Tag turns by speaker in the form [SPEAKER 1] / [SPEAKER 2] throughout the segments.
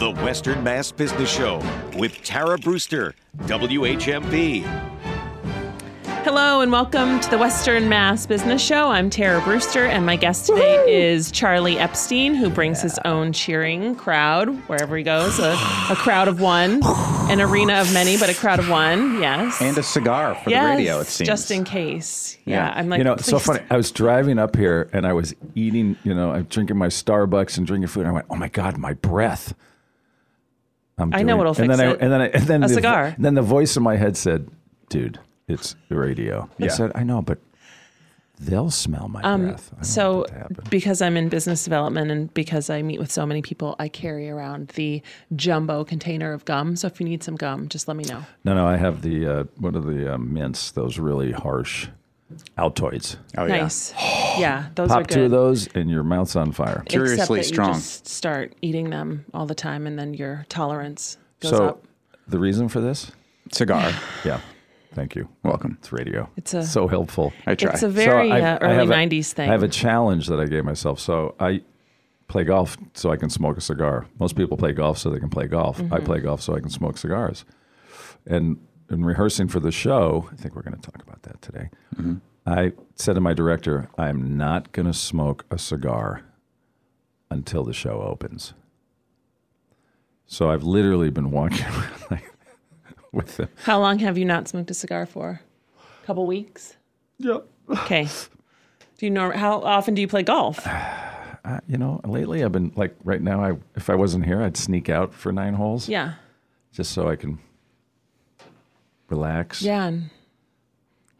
[SPEAKER 1] The Western Mass Business Show with Tara Brewster, WHMP.
[SPEAKER 2] Hello and welcome to the Western Mass Business Show. I'm Tara Brewster, and my guest today is Charlie Epstein, who brings his own cheering crowd wherever he goes a, a crowd of one, an arena of many, but a crowd of one. Yes.
[SPEAKER 3] and a cigar for
[SPEAKER 2] yes,
[SPEAKER 3] the radio. It seems
[SPEAKER 2] just in case. Yeah,
[SPEAKER 3] Yeah.
[SPEAKER 2] I'm like,
[SPEAKER 4] you know, it's so funny. I was driving up here and I was eating, you know, I'm drinking my Starbucks and drinking food. And I went, oh my God, my breath. I'm
[SPEAKER 2] I know what'll
[SPEAKER 4] and
[SPEAKER 2] fix
[SPEAKER 4] then
[SPEAKER 2] it.
[SPEAKER 4] I, and then I, and then
[SPEAKER 2] A
[SPEAKER 4] the,
[SPEAKER 2] cigar.
[SPEAKER 4] Then the voice in my head said, dude, it's the radio. I
[SPEAKER 3] Yeah.
[SPEAKER 4] said, I know, but they'll smell my breath. I don't
[SPEAKER 2] Um, So,
[SPEAKER 4] that to happen.
[SPEAKER 2] because I'm in business development and because I meet with so many people, I carry around the jumbo container of gum. So if you need some gum, just let me know.
[SPEAKER 4] no, no, I have the, uh, what are the uh, mints, those really harsh Altoids.
[SPEAKER 3] Oh yeah.
[SPEAKER 2] Nice. Yeah, those are
[SPEAKER 4] Pop
[SPEAKER 2] good.
[SPEAKER 4] two of those and your mouth's on fire.
[SPEAKER 3] Curiously
[SPEAKER 2] Except that
[SPEAKER 3] strong.
[SPEAKER 2] You just start eating them all the time, and then your tolerance goes
[SPEAKER 4] so
[SPEAKER 2] up.
[SPEAKER 4] the reason for this?
[SPEAKER 3] Cigar.
[SPEAKER 4] Yeah. Thank you.
[SPEAKER 3] Welcome.
[SPEAKER 4] It's radio.
[SPEAKER 2] It's a-
[SPEAKER 4] so helpful.
[SPEAKER 3] I try.
[SPEAKER 2] It's a very
[SPEAKER 4] So I-
[SPEAKER 2] uh,
[SPEAKER 4] I
[SPEAKER 2] early
[SPEAKER 4] have a-
[SPEAKER 2] '90s thing.
[SPEAKER 4] I have a challenge that I gave myself. So I play golf so I can smoke a cigar. Most people play golf so they can play golf.
[SPEAKER 2] Mm-hmm.
[SPEAKER 4] I play golf so I can smoke cigars. And in rehearsing for the show, I think we're going to talk about that today. I said to my director, I'm not going to smoke a cigar until the show opens. So I've literally been walking around like, with them.
[SPEAKER 2] How long have you not smoked a cigar for? A couple weeks.
[SPEAKER 4] Yep.
[SPEAKER 2] Okay. Do you know how often do you play golf?
[SPEAKER 4] Uh, you know, lately I've been like right now. I if I wasn't here, I'd sneak out for nine holes.
[SPEAKER 2] Yeah.
[SPEAKER 4] just so I can relax.
[SPEAKER 2] Yeah. And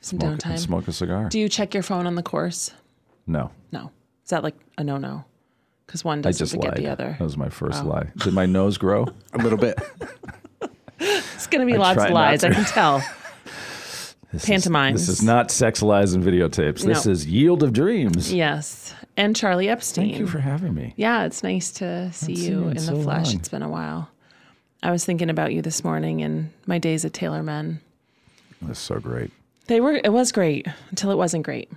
[SPEAKER 2] some
[SPEAKER 4] smoke,
[SPEAKER 2] downtime.
[SPEAKER 4] smoke a cigar.
[SPEAKER 2] Do you check your phone on the course?
[SPEAKER 4] no,
[SPEAKER 2] No. Is that like a no-no? Because one
[SPEAKER 4] I
[SPEAKER 2] doesn't
[SPEAKER 4] just
[SPEAKER 2] forget
[SPEAKER 4] lied.
[SPEAKER 2] the other.
[SPEAKER 4] That was my first
[SPEAKER 2] Oh.
[SPEAKER 4] lie. Did my nose grow?
[SPEAKER 3] a little bit.
[SPEAKER 2] It's going to be
[SPEAKER 4] I
[SPEAKER 2] lots of
[SPEAKER 4] not
[SPEAKER 2] lies. I can tell.
[SPEAKER 4] This is- this is not sex lies and videotapes. This
[SPEAKER 2] No.
[SPEAKER 4] is yield of dreams.
[SPEAKER 2] Yes. And Charlie Epstein.
[SPEAKER 4] Thank you for having me.
[SPEAKER 2] Yeah, it's nice to see
[SPEAKER 4] seen
[SPEAKER 2] you
[SPEAKER 4] you in
[SPEAKER 2] in the flesh.
[SPEAKER 4] long.
[SPEAKER 2] It's been a while. I was thinking about you this morning and my days at Taylor Men.
[SPEAKER 4] That's so great.
[SPEAKER 2] They were it was great until it wasn't great.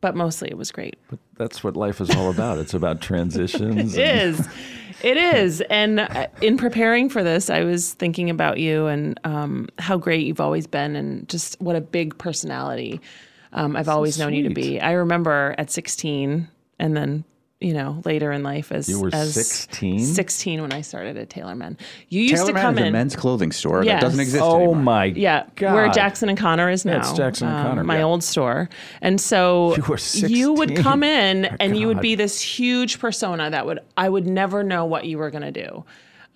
[SPEAKER 2] But mostly it was great.
[SPEAKER 4] But that's what life is all about. It's about transitions.
[SPEAKER 2] It
[SPEAKER 4] and-
[SPEAKER 2] is. It is. And uh, in preparing for this, I was thinking about you and um, how great you've always been and just what a big personality um, I've always known you to be. I remember at 16 and then, you know, later in life as
[SPEAKER 4] You were
[SPEAKER 2] as
[SPEAKER 4] 16?
[SPEAKER 2] 16 when I started at Taylor Men. You used
[SPEAKER 3] Taylor
[SPEAKER 2] to
[SPEAKER 3] Man
[SPEAKER 2] come
[SPEAKER 3] is a
[SPEAKER 2] in.
[SPEAKER 3] men's clothing store
[SPEAKER 2] Yes.
[SPEAKER 3] that doesn't exist
[SPEAKER 4] Oh
[SPEAKER 3] anymore.
[SPEAKER 4] my
[SPEAKER 2] Yeah,
[SPEAKER 4] God.
[SPEAKER 2] where Jackson and Connor is now.
[SPEAKER 4] That's Jackson and
[SPEAKER 2] um,
[SPEAKER 4] Connor,
[SPEAKER 2] my
[SPEAKER 4] yeah.
[SPEAKER 2] old store. And so
[SPEAKER 4] You were
[SPEAKER 2] you would come in and you would be this huge persona that would I would never know what you were going to do.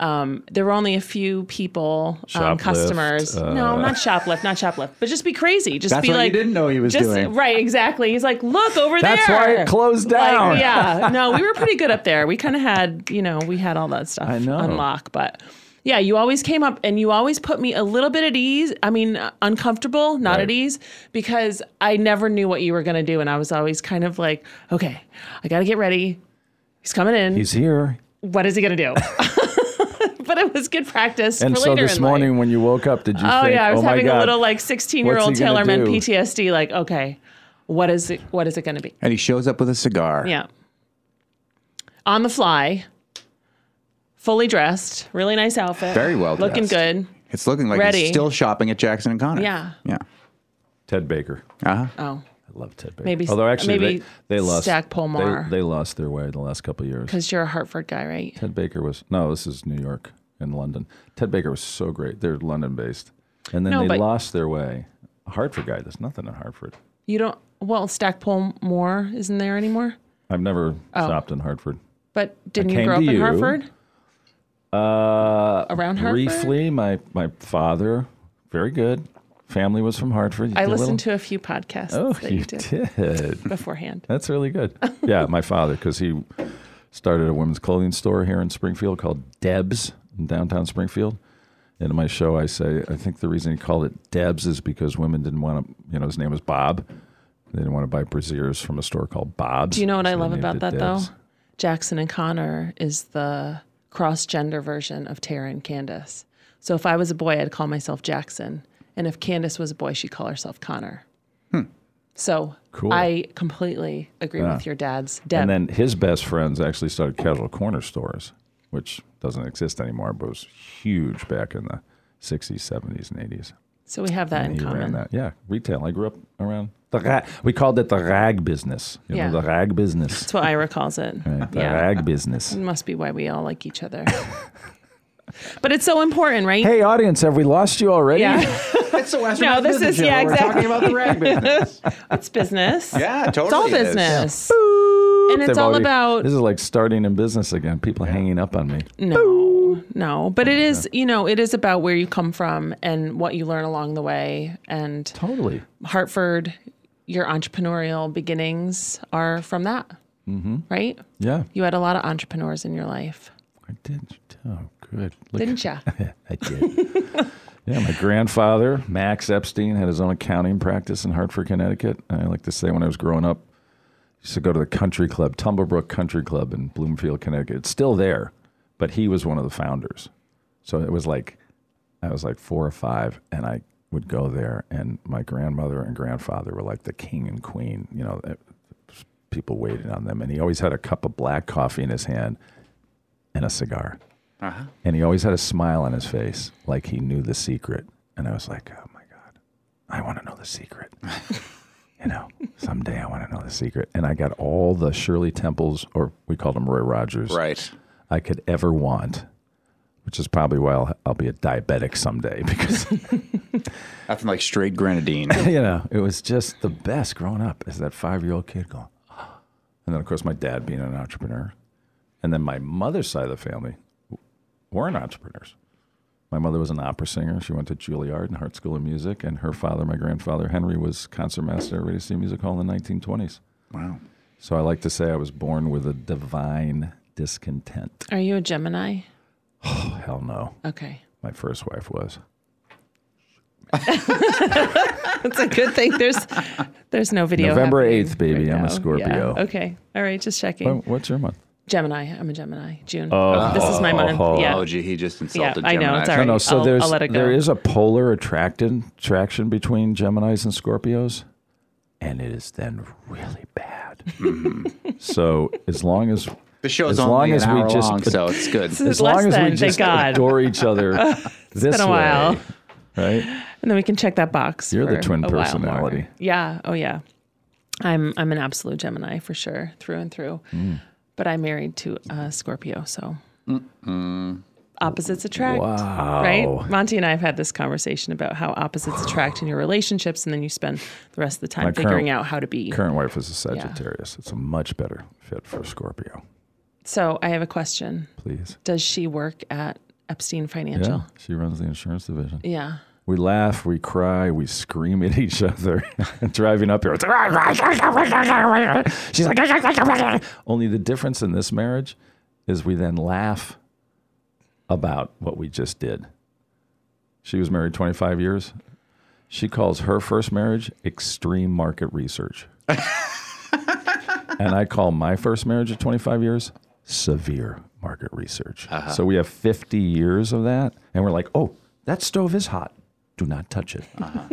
[SPEAKER 2] Um, there were only a few people, um, customers.
[SPEAKER 4] uh,
[SPEAKER 2] no, not shoplift, not shoplift, but just be crazy. Just
[SPEAKER 3] That's
[SPEAKER 2] be
[SPEAKER 3] what you
[SPEAKER 2] like,
[SPEAKER 3] didn't know he was
[SPEAKER 2] just,
[SPEAKER 3] doing.
[SPEAKER 2] Right, exactly. He's like, look over
[SPEAKER 4] That's
[SPEAKER 2] there.
[SPEAKER 4] That's why it closed
[SPEAKER 2] Like,
[SPEAKER 4] down.
[SPEAKER 2] yeah, no, we were pretty good up there. We kind of had, you know, we had all that stuff
[SPEAKER 4] I know.
[SPEAKER 2] on but yeah, you always came up and you always put me a little bit at ease. I mean, uh, uncomfortable, not
[SPEAKER 4] Right.
[SPEAKER 2] at ease, because I never knew what you were going to do. And I was always kind of like, okay, I got to get ready. He's coming in.
[SPEAKER 4] He's here.
[SPEAKER 2] what is he going to do? but it was good practice
[SPEAKER 4] And
[SPEAKER 2] for
[SPEAKER 4] so
[SPEAKER 2] later
[SPEAKER 4] this
[SPEAKER 2] in
[SPEAKER 4] morning
[SPEAKER 2] life.
[SPEAKER 4] when you woke up, did you
[SPEAKER 2] Oh
[SPEAKER 4] think,
[SPEAKER 2] yeah, I was
[SPEAKER 4] oh
[SPEAKER 2] having
[SPEAKER 4] God,
[SPEAKER 2] a little like 16 year old
[SPEAKER 4] what's he
[SPEAKER 2] Taylorman? PTSD. Like, okay, what is it? What is it going to be?
[SPEAKER 3] And he shows up with a cigar.
[SPEAKER 2] Yeah. On the fly, fully dressed, really nice outfit.
[SPEAKER 3] Very well
[SPEAKER 2] Looking
[SPEAKER 3] dressed.
[SPEAKER 2] good.
[SPEAKER 3] It's looking like
[SPEAKER 2] Ready.
[SPEAKER 3] he's still shopping at Jackson and Connor.
[SPEAKER 2] Yeah.
[SPEAKER 3] Yeah.
[SPEAKER 4] Ted Baker.
[SPEAKER 3] Uh-huh.
[SPEAKER 2] Oh,
[SPEAKER 4] I love Ted Baker.
[SPEAKER 2] Maybe-
[SPEAKER 4] Although actually
[SPEAKER 2] maybe
[SPEAKER 4] they, they lost
[SPEAKER 2] Stackpole
[SPEAKER 4] they- They, lost their way the last couple of years.
[SPEAKER 2] because you're a Hartford guy, right?
[SPEAKER 4] Ted Baker was no, this is New York and London. Ted Baker was so great. They're London based. And then
[SPEAKER 2] No,
[SPEAKER 4] they lost their way. A Hartford guy, there's nothing in Hartford.
[SPEAKER 2] You don't. Well, Stackpole Moore isn't there anymore.
[SPEAKER 4] I've never
[SPEAKER 2] Oh.
[SPEAKER 4] shopped in Hartford.
[SPEAKER 2] But didn't you grow up in
[SPEAKER 4] you.
[SPEAKER 2] Hartford?
[SPEAKER 4] Uh,
[SPEAKER 2] Around Hartford?
[SPEAKER 4] briefly, my my father, very good. Family was from Hartford.
[SPEAKER 2] I listened to a few podcasts
[SPEAKER 4] Oh,
[SPEAKER 2] that
[SPEAKER 4] you
[SPEAKER 2] you did
[SPEAKER 4] did.
[SPEAKER 2] beforehand.
[SPEAKER 4] That's really good. Yeah, my father, because he started a women's clothing store here in Springfield called Debs in downtown Springfield. And in my show, I say, I think the reason he called it Debs is because women didn't want to, you know, his name was Bob. They didn't want to buy brassieres from a store called Bob's.
[SPEAKER 2] Do you know what
[SPEAKER 4] so
[SPEAKER 2] I love about that
[SPEAKER 4] Debs.
[SPEAKER 2] though? Jackson and Connor is the cross gender version of Tara and Candace. So if I was a boy, I'd call myself Jackson. And if Candace was a boy, she'd call herself Connor. So
[SPEAKER 4] Hmm. Cool.
[SPEAKER 2] I completely agree
[SPEAKER 4] Yeah.
[SPEAKER 2] with your dad's Deb.
[SPEAKER 4] And then his best friends actually started casual corner stores, which doesn't exist anymore, but was huge back in the 60s, 70s, and 80s.
[SPEAKER 2] So we have that in
[SPEAKER 4] he ran
[SPEAKER 2] common.
[SPEAKER 4] that. Yeah, retail. I grew up around the rag. We called it the rag business. You
[SPEAKER 2] Yeah.
[SPEAKER 4] know, the rag business.
[SPEAKER 2] That's what Ira calls it.
[SPEAKER 4] Right? The
[SPEAKER 2] Yeah.
[SPEAKER 4] rag business.
[SPEAKER 2] It must be why we all like each other. but it's so important, right?
[SPEAKER 4] Hey, audience, have we lost you already?
[SPEAKER 2] Yeah.
[SPEAKER 3] It's the Western
[SPEAKER 2] No, this is-
[SPEAKER 3] Show.
[SPEAKER 2] yeah,
[SPEAKER 3] We're
[SPEAKER 2] exactly.
[SPEAKER 3] talking about the rag business.
[SPEAKER 2] it's business.
[SPEAKER 3] yeah, totally.
[SPEAKER 2] It's all
[SPEAKER 3] it is.
[SPEAKER 2] And it's all
[SPEAKER 4] already-
[SPEAKER 2] about
[SPEAKER 4] This is like starting in business again. People hanging up on me.
[SPEAKER 2] no, no. But it is, you know, it is about where you come from and what you learn along the way. And
[SPEAKER 4] Totally.
[SPEAKER 2] Hartford, your entrepreneurial beginnings are from that, mm-hmm. right?
[SPEAKER 4] Yeah,
[SPEAKER 2] You had a lot of entrepreneurs in your life,
[SPEAKER 4] I did. Oh, good. Look,
[SPEAKER 2] didn't you?
[SPEAKER 4] I did. yeah, my grandfather, Max Epstein, had his own accounting practice in Hartford, Connecticut. I like to say when I was growing up, used to go to the country club, Tumblebrook Country Club in Bloomfield, Connecticut. It's still there, but he was one of the founders. So it was like, I was like four or five, and I would go there, and my grandmother and grandfather were like the king and queen. You know, people waited on them, and he always had a cup of black coffee in his hand and a cigar.
[SPEAKER 3] Uh-huh.
[SPEAKER 4] And he always had a smile on his face, like he knew the secret. And I was like, oh my God, I want to know the secret. you know, someday I want to know the secret. And I got all the Shirley Temples, or we called them Roy Rogers,
[SPEAKER 3] Right.
[SPEAKER 4] I could ever want, which is probably why I'll, I'll be a diabetic someday because,
[SPEAKER 3] Nothing like straight grenadine.
[SPEAKER 4] you know, it was just the best growing up as that five year old kid going, "Ah." and then, of course, my dad being an entrepreneur. And then my mother's side of the family weren't entrepreneurs. My mother was an opera singer. She went to Juilliard and Hart School of Music, and her father, my grandfather Henry, was concertmaster at Radio City Music Hall in the 1920s.
[SPEAKER 3] wow.
[SPEAKER 4] So I like to say I was born with a divine discontent.
[SPEAKER 2] Are you a Gemini?
[SPEAKER 4] Oh, hell no.
[SPEAKER 2] Okay.
[SPEAKER 4] My first wife was.
[SPEAKER 2] That's a good thing. There's there's no video.
[SPEAKER 4] November 8th, baby. I'm a. Scorpio.
[SPEAKER 2] Yeah. Okay. All right. Just checking.
[SPEAKER 4] What- What's your month?
[SPEAKER 2] Gemini. I'm a Gemini. June.
[SPEAKER 4] Oh.
[SPEAKER 2] this is my month. Yeah.
[SPEAKER 3] Oh, gee, he just
[SPEAKER 2] Yeah,
[SPEAKER 3] insulted
[SPEAKER 2] I know.
[SPEAKER 3] Gemini.
[SPEAKER 2] It's all
[SPEAKER 4] No,
[SPEAKER 2] right.
[SPEAKER 4] no. So
[SPEAKER 2] I'll-
[SPEAKER 4] there's
[SPEAKER 2] I'll let it go.
[SPEAKER 4] there is a polar attraction attraction between Gemini's and Scorpios, and it is then really bad. so as long as
[SPEAKER 3] The show's
[SPEAKER 4] as
[SPEAKER 3] only
[SPEAKER 4] long
[SPEAKER 3] an
[SPEAKER 4] as we
[SPEAKER 3] hour
[SPEAKER 4] just
[SPEAKER 3] long, so it's good.
[SPEAKER 2] It's
[SPEAKER 4] as long as
[SPEAKER 2] than,
[SPEAKER 4] we
[SPEAKER 2] thank
[SPEAKER 4] just
[SPEAKER 2] God.
[SPEAKER 4] adore each other this
[SPEAKER 2] been a
[SPEAKER 4] way,
[SPEAKER 2] while.
[SPEAKER 4] right?
[SPEAKER 2] and then we can check that box.
[SPEAKER 4] You're the twin
[SPEAKER 2] a
[SPEAKER 4] personality.
[SPEAKER 2] Yeah. Oh yeah. I'm I'm an absolute Gemini for sure, through and through.
[SPEAKER 4] Mm.
[SPEAKER 2] But I'm married to a Scorpio, so opposites attract.
[SPEAKER 4] Wow.
[SPEAKER 2] Right? Monty and I have had this conversation about how opposites attract in your relationships, and then you spend the rest of the time
[SPEAKER 4] My
[SPEAKER 2] figuring
[SPEAKER 4] current-
[SPEAKER 2] out how to be.
[SPEAKER 4] My current wife is a Sagittarius. It's a much better fit for Scorpio.
[SPEAKER 2] So I have a question.
[SPEAKER 4] Please.
[SPEAKER 2] Does she work at Epstein Financial?
[SPEAKER 4] Yeah,
[SPEAKER 2] Financial?
[SPEAKER 4] she runs the insurance division.
[SPEAKER 2] Yeah.
[SPEAKER 4] We laugh, we cry, we scream at each other. Driving up here, she's like, ah, ah, ah, only the difference in this marriage is we then laugh about what we just did. She was married 25 years. She calls her first marriage extreme market research. and I call my first marriage of 25 years severe market research. Uh-huh. So we have 50 years of that. And we're like, oh, that stove is hot. Do not touch it. Uh-huh.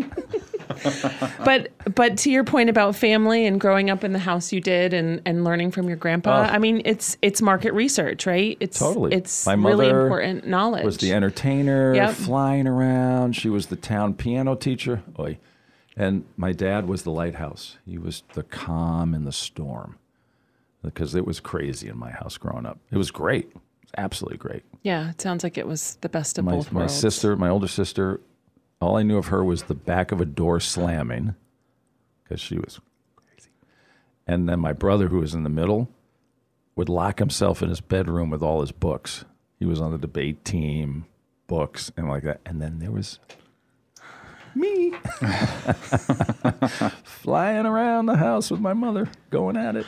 [SPEAKER 2] But but to your point about family and growing up in the house you did and, and learning from your grandpa,
[SPEAKER 4] Oh.
[SPEAKER 2] I mean it's it's market research, right? It's
[SPEAKER 4] Totally.
[SPEAKER 2] it's
[SPEAKER 4] My
[SPEAKER 2] really important knowledge.
[SPEAKER 4] was the entertainer,
[SPEAKER 2] Yep.
[SPEAKER 4] flying around. She was the town piano teacher. Oy. And my dad was the lighthouse. He was the calm in the storm because it was crazy in my house growing up. It was great. It was absolutely great.
[SPEAKER 2] yeah, it sounds like it was the best of
[SPEAKER 4] My,
[SPEAKER 2] both
[SPEAKER 4] my
[SPEAKER 2] worlds.
[SPEAKER 4] sister, my older sister, all I knew of her was the back of a door slamming because she was crazy. And then my brother, who was in the middle, would lock himself in his bedroom with all his books. He was on the debate team, books, and like that. And then there was me flying around the house with my mother, going at it.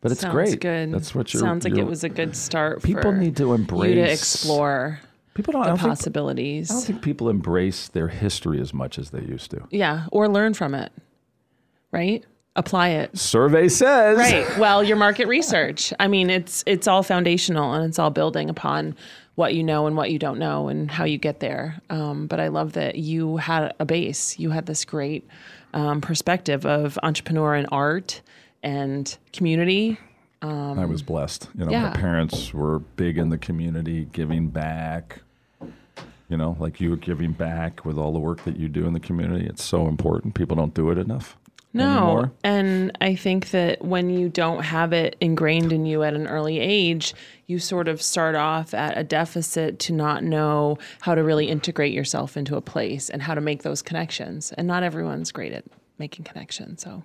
[SPEAKER 4] But it's
[SPEAKER 2] Sounds
[SPEAKER 4] great.
[SPEAKER 2] good.
[SPEAKER 4] That's what you're.
[SPEAKER 2] sounds like
[SPEAKER 4] you're-
[SPEAKER 2] it was a good start.
[SPEAKER 4] People need to
[SPEAKER 2] you
[SPEAKER 4] embrace
[SPEAKER 2] to explore
[SPEAKER 4] People don't.
[SPEAKER 2] The
[SPEAKER 4] don't think-
[SPEAKER 2] possibilities.
[SPEAKER 4] I don't think people embrace their history as much as they used to.
[SPEAKER 2] yeah, or learn from it, right? Apply it.
[SPEAKER 4] Survey says.
[SPEAKER 2] Right. Well, your market research. I mean, it's it's all foundational and it's all building upon what you know and what you don't know and how you get there. Um, but I love that you had a base. You had this great um, perspective of entrepreneur and art and community
[SPEAKER 4] I was blessed. You know,
[SPEAKER 2] yeah.
[SPEAKER 4] my parents were big in the community, giving back. You know, like you are giving back with all the work that you do in the community. It's so important. People don't do it enough.
[SPEAKER 2] No.
[SPEAKER 4] Anymore.
[SPEAKER 2] And I think that when you don't have it ingrained in you at an early age, you sort of start off at a deficit to not know how to really integrate yourself into a place and how to make those connections. And not everyone's great at making connections. So,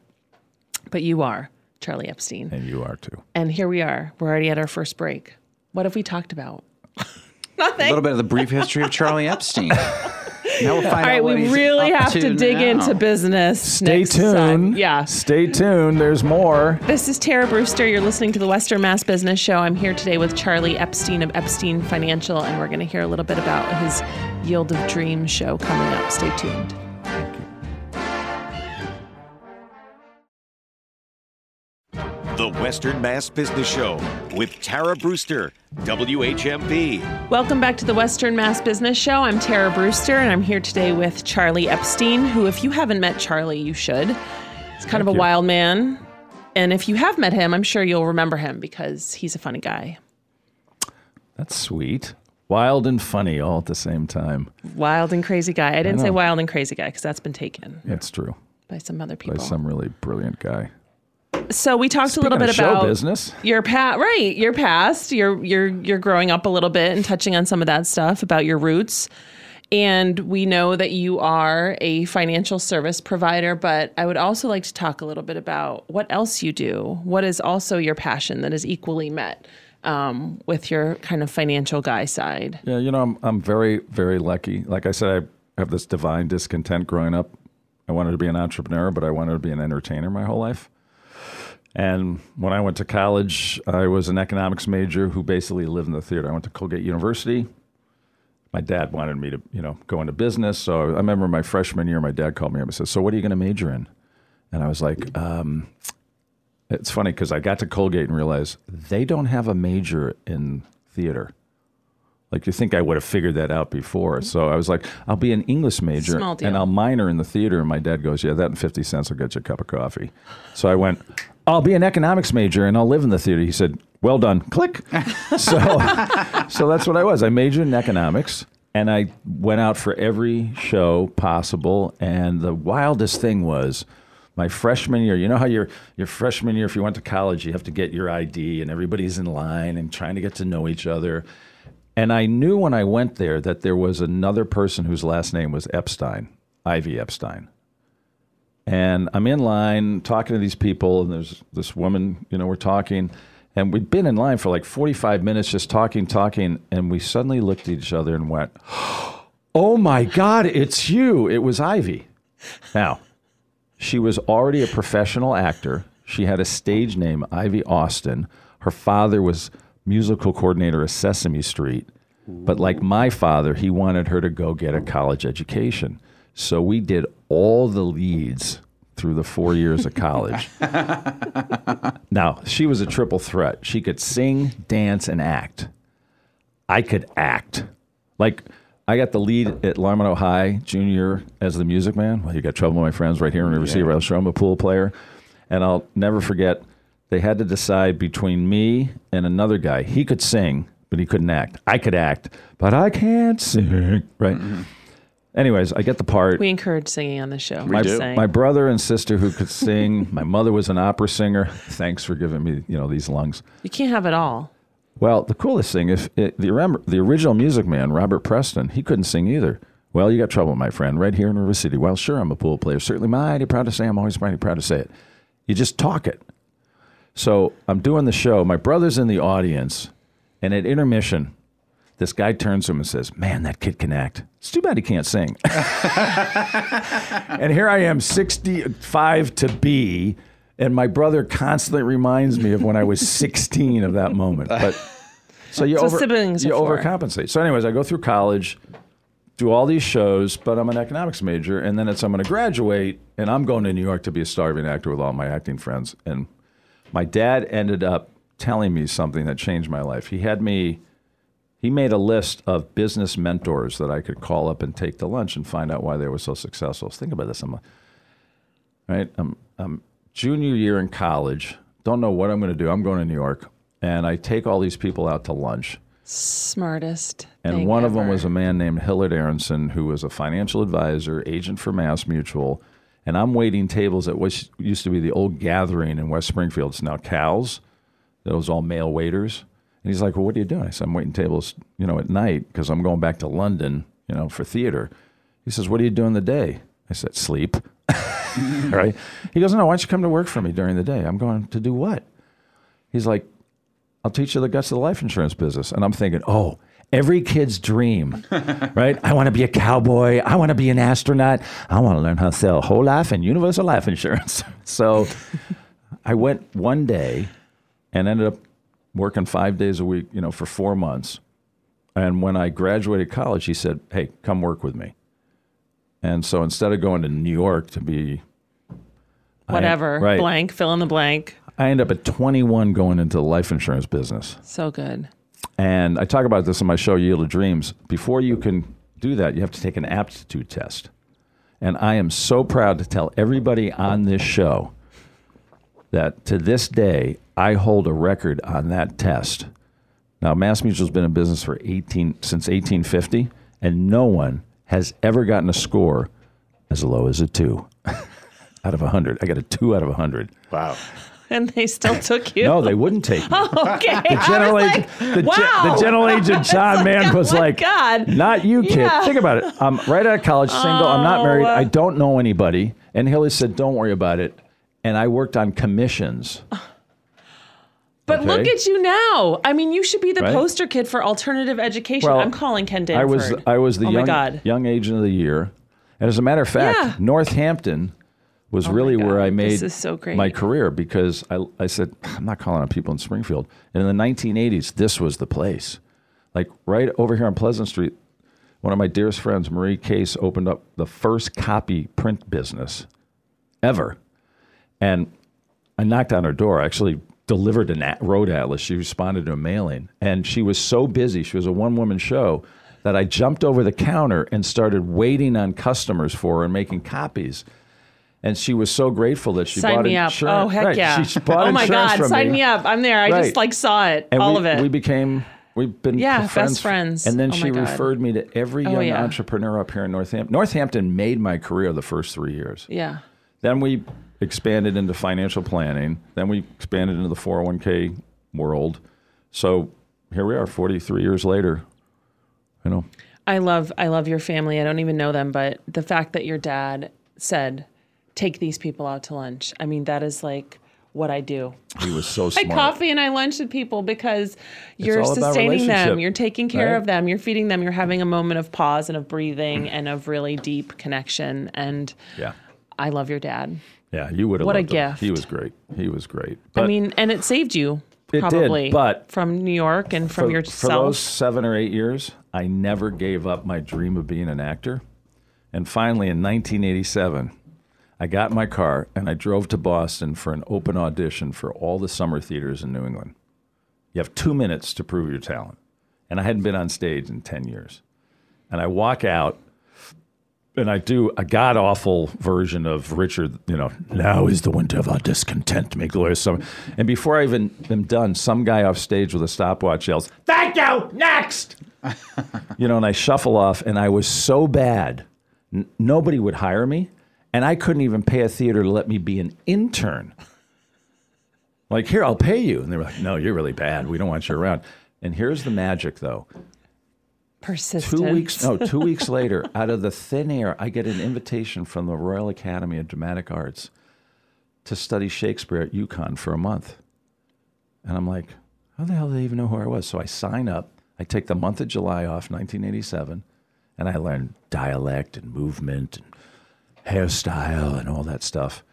[SPEAKER 2] but you are, Charlie Epstein.
[SPEAKER 4] And you are too.
[SPEAKER 2] And here we are. We're already at our first break. What have we talked about? Nothing.
[SPEAKER 3] A little bit of the brief history of Charlie Epstein. Now we'll find
[SPEAKER 2] All right,
[SPEAKER 3] out what
[SPEAKER 2] we
[SPEAKER 3] he's
[SPEAKER 2] really
[SPEAKER 3] up
[SPEAKER 2] have to dig
[SPEAKER 3] now.
[SPEAKER 2] into business.
[SPEAKER 4] Stay
[SPEAKER 2] next time.
[SPEAKER 4] tuned.
[SPEAKER 2] Yeah.
[SPEAKER 4] Stay tuned. There's more.
[SPEAKER 2] This is Tara Brewster. You're listening to the Western Mass Business Show. I'm here today with Charlie Epstein of Epstein Financial, and we're going to hear a little bit about his Yield of Dreams show coming up. Stay tuned.
[SPEAKER 1] The Western Mass Business Show with Tara Brewster, WHMP.
[SPEAKER 2] Welcome back to the Western Mass Business Show. I'm Tara Brewster, and I'm here today with Charlie Epstein, who, if you haven't met Charlie, you should. He's kind of a
[SPEAKER 4] you.
[SPEAKER 2] wild man. And if you have met him, I'm sure you'll remember him because he's a funny guy.
[SPEAKER 4] That's sweet. Wild and funny all at the same time.
[SPEAKER 2] Wild and crazy guy. I didn't say wild and crazy guy because that's been taken
[SPEAKER 4] It's true.
[SPEAKER 2] by some other people.
[SPEAKER 4] By some really brilliant guy.
[SPEAKER 2] So we talked a little bit about
[SPEAKER 4] business.
[SPEAKER 2] your past, right? Your past. You're you're you're growing up a little bit and touching on some of that stuff about your roots. And we know that you are a financial service provider, but I would also like to talk a little bit about what else you do. What is also your passion that is equally met um, with your kind of financial guy side?
[SPEAKER 4] Yeah, you know, I'm I'm very very lucky. Like I said, I have this divine discontent growing up. I wanted to be an entrepreneur, but I wanted to be an entertainer my whole life. And when I went to college, I was an economics major who basically lived in the theater. I went to Colgate University. My dad wanted me to, you know, go into business. So I remember my freshman year, my dad called me up and said, "So what are you going to major in?" And I was like, um, "It's funny because I got to Colgate and realized they don't have a major in theater." Like you think I would have figured that out before. Mm-hmm. So I was like, I'll be an English major
[SPEAKER 2] Small deal.
[SPEAKER 4] and I'll minor in the theater. And my dad goes, Yeah, that and 50 cents will get you a cup of coffee. So I went, I'll be an economics major and I'll live in the theater. He said, Well done. Click. so, so that's what I was. I majored in economics and I went out for every show possible. And the wildest thing was, my freshman year, you know how your your freshman year, if you went to college, you have to get your ID and everybody's in line and trying to get to know each other. And I knew when I went there that there was another person whose last name was Epstein, Ivy Epstein. And I'm in line talking to these people, and there's this woman, you know, we're talking, and we'd been in line for like 45 minutes just talking, talking, and we suddenly looked at each other and went, Oh my God, it's you. It was Ivy. Now, she was already a professional actor. She had a stage name, Ivy Austin. Her father was musical coordinator of Sesame Street. But like my father, he wanted her to go get a college education. So we did all the leads through the four years of college. now, she was a triple threat. She could sing, dance, and act. I could act. Like, I got the lead at Larmino High junior as the music man. Well, you got trouble with my friends right here in River City. I was I'm a pool player. And I'll never forget, they had to decide between me and another guy. He could sing, but he couldn't act. I could act, but I can't sing. Right. Mm-hmm. Anyways, I get the part.
[SPEAKER 2] We encourage singing on the show.
[SPEAKER 3] We
[SPEAKER 2] just
[SPEAKER 3] do.
[SPEAKER 4] My brother and sister who could sing. my mother was an opera singer. Thanks for giving me, you know, these lungs.
[SPEAKER 2] you can't have it all.
[SPEAKER 4] Well, the coolest thing is it, the remember the original Music Man, Robert Preston. He couldn't sing either. Well, you got trouble, my friend, right here in River City. Well, sure, I'm a pool player. Certainly mighty proud to say. I'm always mighty proud to say it. You just talk it. So I'm doing the show. My brother's in the audience, and at intermission, this guy turns to him and says, "Man, that kid can act. It's too bad he can't sing." and here I am, 65 to be, and my brother constantly reminds me of when I was 16 of that moment. But so you
[SPEAKER 2] So
[SPEAKER 4] over, you overcompensate. So, anyways, I go through college, do all these shows, but I'm an economics major, and then it's I'm going to graduate, and I'm going to New York to be a starving actor with all my acting friends. And my dad ended up telling me something that changed my life. He had me. He made a list of business mentors that I could call up and take to lunch and find out why they were so successful. So think about this. I'm a, right. I'm, I'm junior year in college, don't know what I'm going to do. I'm going to New York, and I take all these people out to lunch.
[SPEAKER 2] Smartest.
[SPEAKER 4] And one of them was a man named Hillard Aronson, who was a financial advisor, agent for Mass Mutual. And I'm waiting tables at what used to be the old gathering in West Springfield. It's now Cal's. Was all male waiters. And he's like, Well, what are you doing? I said, I'm waiting tables, you know, at night because I'm going back to London, you know, for theater. He says, What are you doing the day? I said, Sleep. right? He goes, No, why don't you come to work for me during the day? I'm going to do what? He's like, I'll teach you the guts of the life insurance business. And I'm thinking, oh, every kid's dream, right? I want to be a cowboy. I want to be an astronaut. I want to learn how to sell whole life and universal life insurance. so I went one day and ended up working five days a week, you know, for four months. And when I graduated college, he said, hey, come work with me. And so instead of going to New York to be I-
[SPEAKER 2] Whatever.
[SPEAKER 4] right.
[SPEAKER 2] Blank. Fill in the blank.
[SPEAKER 4] I ended up at 21 going into the life insurance business.
[SPEAKER 2] So good.
[SPEAKER 4] And I talk about this in my show, Yield of Dreams. Before you can do that, you have to take an aptitude test. And I am so proud to tell everybody on this show that to this day, I hold a record on that test. Now, Mass Mutual's been in business for 18 since 1850, and no one has ever gotten a score as low as a two out of 100. I got a two out of 100.
[SPEAKER 3] Wow.
[SPEAKER 2] And they still took you.
[SPEAKER 4] No, they wouldn't take me.
[SPEAKER 2] Oh, okay.
[SPEAKER 4] The general, agent, the, ge-
[SPEAKER 2] wow.
[SPEAKER 4] the general agent John Mann oh was
[SPEAKER 2] oh
[SPEAKER 4] like,
[SPEAKER 2] God.
[SPEAKER 4] "Not you, kid.
[SPEAKER 2] Yeah.
[SPEAKER 4] Think about it. I'm right out of college, single. I'm not married.
[SPEAKER 2] Oh.
[SPEAKER 4] I don't know anybody." And Hilly said, "Don't worry about it." And I worked on commissions.
[SPEAKER 2] But
[SPEAKER 4] Okay.
[SPEAKER 2] look at you now. I mean, you should be the
[SPEAKER 4] Right?
[SPEAKER 2] poster kid for alternative education.
[SPEAKER 4] Well,
[SPEAKER 2] I'm calling Ken Danford.
[SPEAKER 4] I was I was the
[SPEAKER 2] oh
[SPEAKER 4] young young agent of the year, and as a matter of fact,
[SPEAKER 2] Yeah.
[SPEAKER 4] Northampton was
[SPEAKER 2] Oh
[SPEAKER 4] really where I made
[SPEAKER 2] so
[SPEAKER 4] my career because I I said I'm not calling on people in Springfield. And in the 1980s, this was the place. Like right over here on Pleasant Street, one of my dearest friends, Marie Case, opened up the first copy print business ever. And I knocked on her door. I actually delivered a at- road atlas. She responded to a mailing. And she was so busy, she was a one woman show, that I jumped over the counter and started waiting on customers for her and making copies. And she was so grateful that she
[SPEAKER 2] Sign
[SPEAKER 4] bought
[SPEAKER 2] me up.
[SPEAKER 4] insurance.
[SPEAKER 2] Oh, heck
[SPEAKER 4] Right,
[SPEAKER 2] yeah.
[SPEAKER 4] She bought
[SPEAKER 2] oh my God. Sign
[SPEAKER 4] me.
[SPEAKER 2] me up. I'm there. I
[SPEAKER 4] Right.
[SPEAKER 2] just like saw it.
[SPEAKER 4] And
[SPEAKER 2] all
[SPEAKER 4] we,
[SPEAKER 2] of it.
[SPEAKER 4] We became, we've been
[SPEAKER 2] Yeah, best
[SPEAKER 4] friends.
[SPEAKER 2] friends.
[SPEAKER 4] And then
[SPEAKER 2] Oh
[SPEAKER 4] she referred me to every
[SPEAKER 2] Oh,
[SPEAKER 4] young
[SPEAKER 2] yeah.
[SPEAKER 4] entrepreneur up here in Northampton. Northampton made my career the first three years.
[SPEAKER 2] yeah.
[SPEAKER 4] Then we expanded into financial planning. Then we expanded into the 401k world. So here we are, 43 years later. You know,
[SPEAKER 2] I love I love your family. I don't even know them, but the fact that your dad said, "Take these people out to lunch." I mean, that is like what I do.
[SPEAKER 4] he was so
[SPEAKER 2] I coffee and I lunch with people because you're sustaining them, you're taking care
[SPEAKER 4] right?
[SPEAKER 2] of them, you're feeding them, you're having a moment of pause and of breathing and of really deep connection. And
[SPEAKER 4] Yeah.
[SPEAKER 2] I love your dad.
[SPEAKER 4] Yeah, you would have
[SPEAKER 2] What a
[SPEAKER 4] loved him.
[SPEAKER 2] gift.
[SPEAKER 4] He was great. He was great.
[SPEAKER 2] I mean, and it saved you
[SPEAKER 4] It did,
[SPEAKER 2] probably
[SPEAKER 4] but
[SPEAKER 2] from New York and from
[SPEAKER 4] for,
[SPEAKER 2] yourself.
[SPEAKER 4] for those seven or eight years, I never gave up my dream of being an actor. And finally, in 1987, I got in my car and I drove to Boston for an open audition for all the summer theaters in New England. You have two minutes to prove your talent. And I hadn't been on stage in 10 years. And I walk out and I do a god awful version of Richard, you know, now is the winter of our discontent, may glorious summer. And before I even am done, some guy off stage with a stopwatch yells, Thank you, next. you know, and I shuffle off, and I was so bad, n- nobody would hire me, and I couldn't even pay a theater to let me be an intern. Like, here, I'll pay you. And they were like, No, you're really bad. We don't want you around. And here's the magic, though
[SPEAKER 2] Persistence.
[SPEAKER 4] two weeks no two weeks later out of the thin air i get an invitation from the royal academy of dramatic arts to study shakespeare at UConn for a month and i'm like how the hell do they even know who i was so i sign up i take the month of july off 1987 and i learn dialect and movement and hairstyle and all that stuff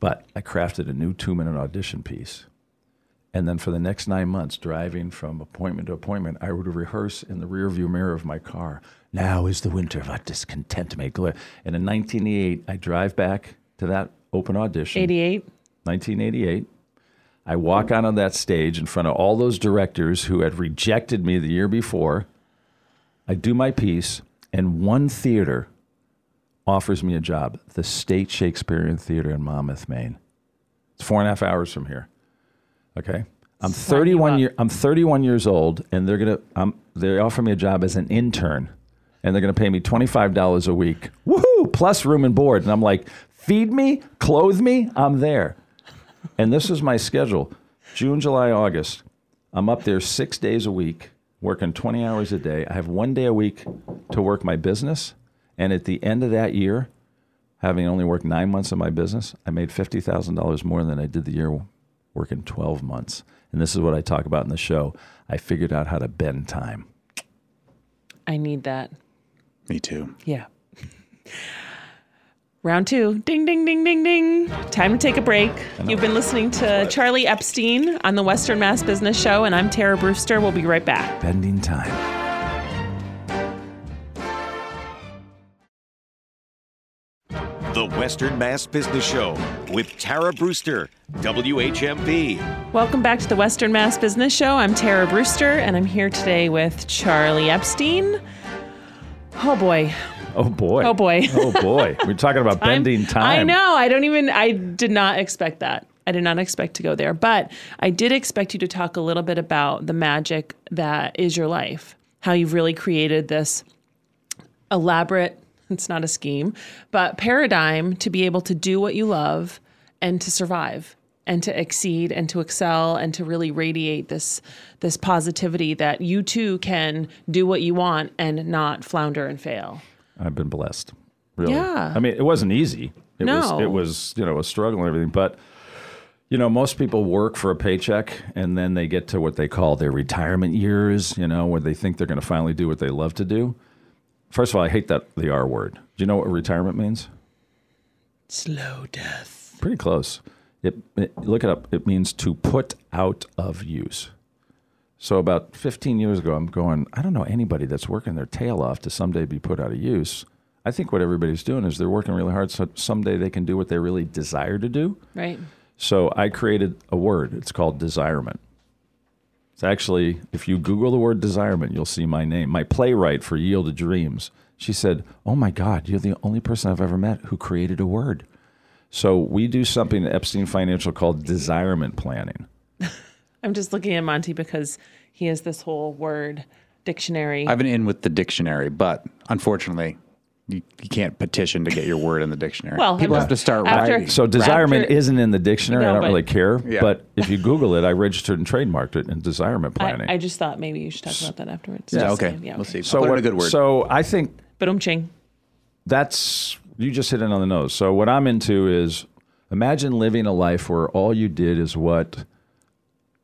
[SPEAKER 4] but i crafted a new two minute audition piece and then for the next nine months, driving from appointment to appointment, I would rehearse in the rearview mirror of my car. Now is the winter of our discontent made clear. And in 1988, I drive back to that open audition.
[SPEAKER 2] 88.
[SPEAKER 4] 1988. I walk out on that stage in front of all those directors who had rejected me the year before. I do my piece, and one theater offers me a job the State Shakespearean Theater in Monmouth, Maine. It's four and a half hours from here. Okay. I'm
[SPEAKER 2] Sign
[SPEAKER 4] 31
[SPEAKER 2] up.
[SPEAKER 4] year, I'm 31 years old and they're going to um they offer me a job as an intern and they're going to pay me $25 a week. Woohoo, plus room and board. And I'm like, "Feed me, clothe me, I'm there." And this is my schedule. June, July, August. I'm up there 6 days a week, working 20 hours a day. I have 1 day a week to work my business, and at the end of that year, having only worked 9 months in my business, I made $50,000 more than I did the year working 12 months. And this is what I talk about in the show. I figured out how to bend time.
[SPEAKER 2] I need that.
[SPEAKER 3] Me too.
[SPEAKER 2] Yeah. Round two. Ding, ding, ding, ding, ding. Time to take a break. You've been listening to Charlie Epstein on the Western Mass Business Show, and I'm Tara Brewster. We'll be right back.
[SPEAKER 4] Bending time.
[SPEAKER 1] Western Mass Business Show with Tara Brewster, WHMP.
[SPEAKER 2] Welcome back to the Western Mass Business Show. I'm Tara Brewster, and I'm here today with Charlie Epstein. Oh boy.
[SPEAKER 4] Oh boy.
[SPEAKER 2] Oh, boy.
[SPEAKER 4] oh boy. We're talking about
[SPEAKER 2] I'm-
[SPEAKER 4] bending time.
[SPEAKER 2] I know. I don't even, I did not expect that. I did not expect to go there, but I did expect you to talk a little bit about the magic that is your life, how you've really created this elaborate, it's not a scheme, but paradigm to be able to do what you love and to survive and to exceed and to excel and to really radiate this this positivity that you too can do what you want and not flounder and fail.
[SPEAKER 4] I've been blessed. Really.
[SPEAKER 2] Yeah.
[SPEAKER 4] I mean, it wasn't easy. It was
[SPEAKER 2] No.
[SPEAKER 4] it was, you know, a struggle and everything, but you know, most people work for a paycheck and then they get to what they call their retirement years, you know, where they think they're going to finally do what they love to do. First of all, I hate that the R word. Do you know what retirement means?
[SPEAKER 2] Slow death.
[SPEAKER 4] Pretty close. It, it look it up. It means to put out of use. So about 15 years ago, I'm going. I don't know anybody that's working their tail off to someday be put out of use. I think what everybody's doing is they're working really hard so someday they can do what they really desire to do.
[SPEAKER 2] Right.
[SPEAKER 4] So I created a word. It's called desirement. It's actually, if you Google the word desirement, you'll see my name. My playwright for Yield Yielded Dreams. She said, "Oh my God, you're the only person I've ever met who created a word." So we do something at Epstein Financial called desirement planning.
[SPEAKER 2] I'm just looking at Monty because he has this whole word dictionary.
[SPEAKER 3] I've been in with the dictionary, but unfortunately, you, you can't petition to get your word in the dictionary.
[SPEAKER 2] Well,
[SPEAKER 3] people have to start
[SPEAKER 2] after-
[SPEAKER 3] writing.
[SPEAKER 4] So desirement
[SPEAKER 2] After-
[SPEAKER 4] isn't in the dictionary.
[SPEAKER 2] No,
[SPEAKER 4] I don't
[SPEAKER 2] but-
[SPEAKER 4] really care.
[SPEAKER 3] Yeah.
[SPEAKER 4] But if you Google it, I registered and trademarked it in desirement planning.
[SPEAKER 2] I, I just thought maybe you should talk about that afterwards.
[SPEAKER 3] yeah, okay.
[SPEAKER 2] saying. Yeah,
[SPEAKER 3] We'll see.
[SPEAKER 4] so
[SPEAKER 3] I'll put
[SPEAKER 4] what-
[SPEAKER 3] a good word.
[SPEAKER 4] So I think
[SPEAKER 2] But um ching.
[SPEAKER 4] that's you just hit it on the nose. So what I'm into is imagine living a life where all you did is what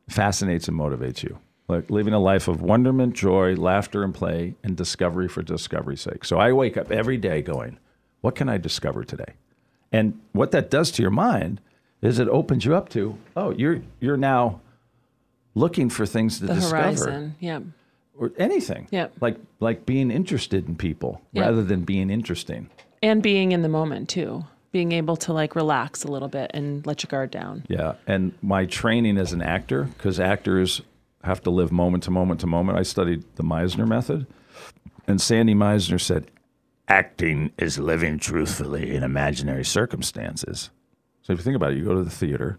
[SPEAKER 4] fascinates and motivates you. Like living a life of wonderment, joy, laughter, and play, and discovery for discovery's sake. So I wake up every day going, what can I discover today? And what that does to your mind is it opens you up to, oh, you're you're now looking for things to
[SPEAKER 2] The
[SPEAKER 4] discover
[SPEAKER 2] horizon. Yeah.
[SPEAKER 4] or anything.
[SPEAKER 2] Yep.
[SPEAKER 4] Like like being interested in people
[SPEAKER 2] Yep.
[SPEAKER 4] rather than being interesting.
[SPEAKER 2] And being in the moment too. Being able to like relax a little bit and let your guard down.
[SPEAKER 4] Yeah, and my training as an actor, because actors have to live moment to moment to moment. I studied the Meisner method, and Sandy Meisner said, "Acting is living truthfully in imaginary circumstances." So if you think about it, you go to the theater,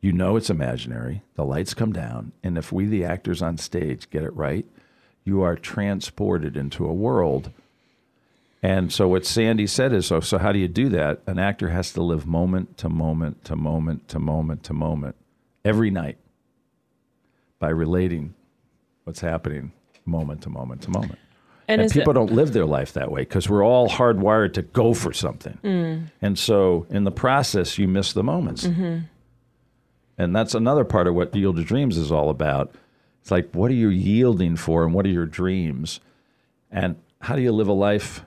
[SPEAKER 4] you know it's imaginary. The lights come down, and if we, the actors on stage, get it right, you are transported into a world. And so what Sandy said is, so, so how do you do that? An actor has to live moment to moment to moment to moment to moment every night by relating what's happening moment to moment to moment.
[SPEAKER 2] And,
[SPEAKER 4] And people
[SPEAKER 2] it,
[SPEAKER 4] don't live their life that way because we're all hardwired to go for something.
[SPEAKER 2] Mm.
[SPEAKER 4] And so in the process, you miss the moments.
[SPEAKER 2] Mm-hmm.
[SPEAKER 4] And that's another part of what Yield to Dreams is all about. It's like, what are you yielding for and what are your dreams? And how do you live a life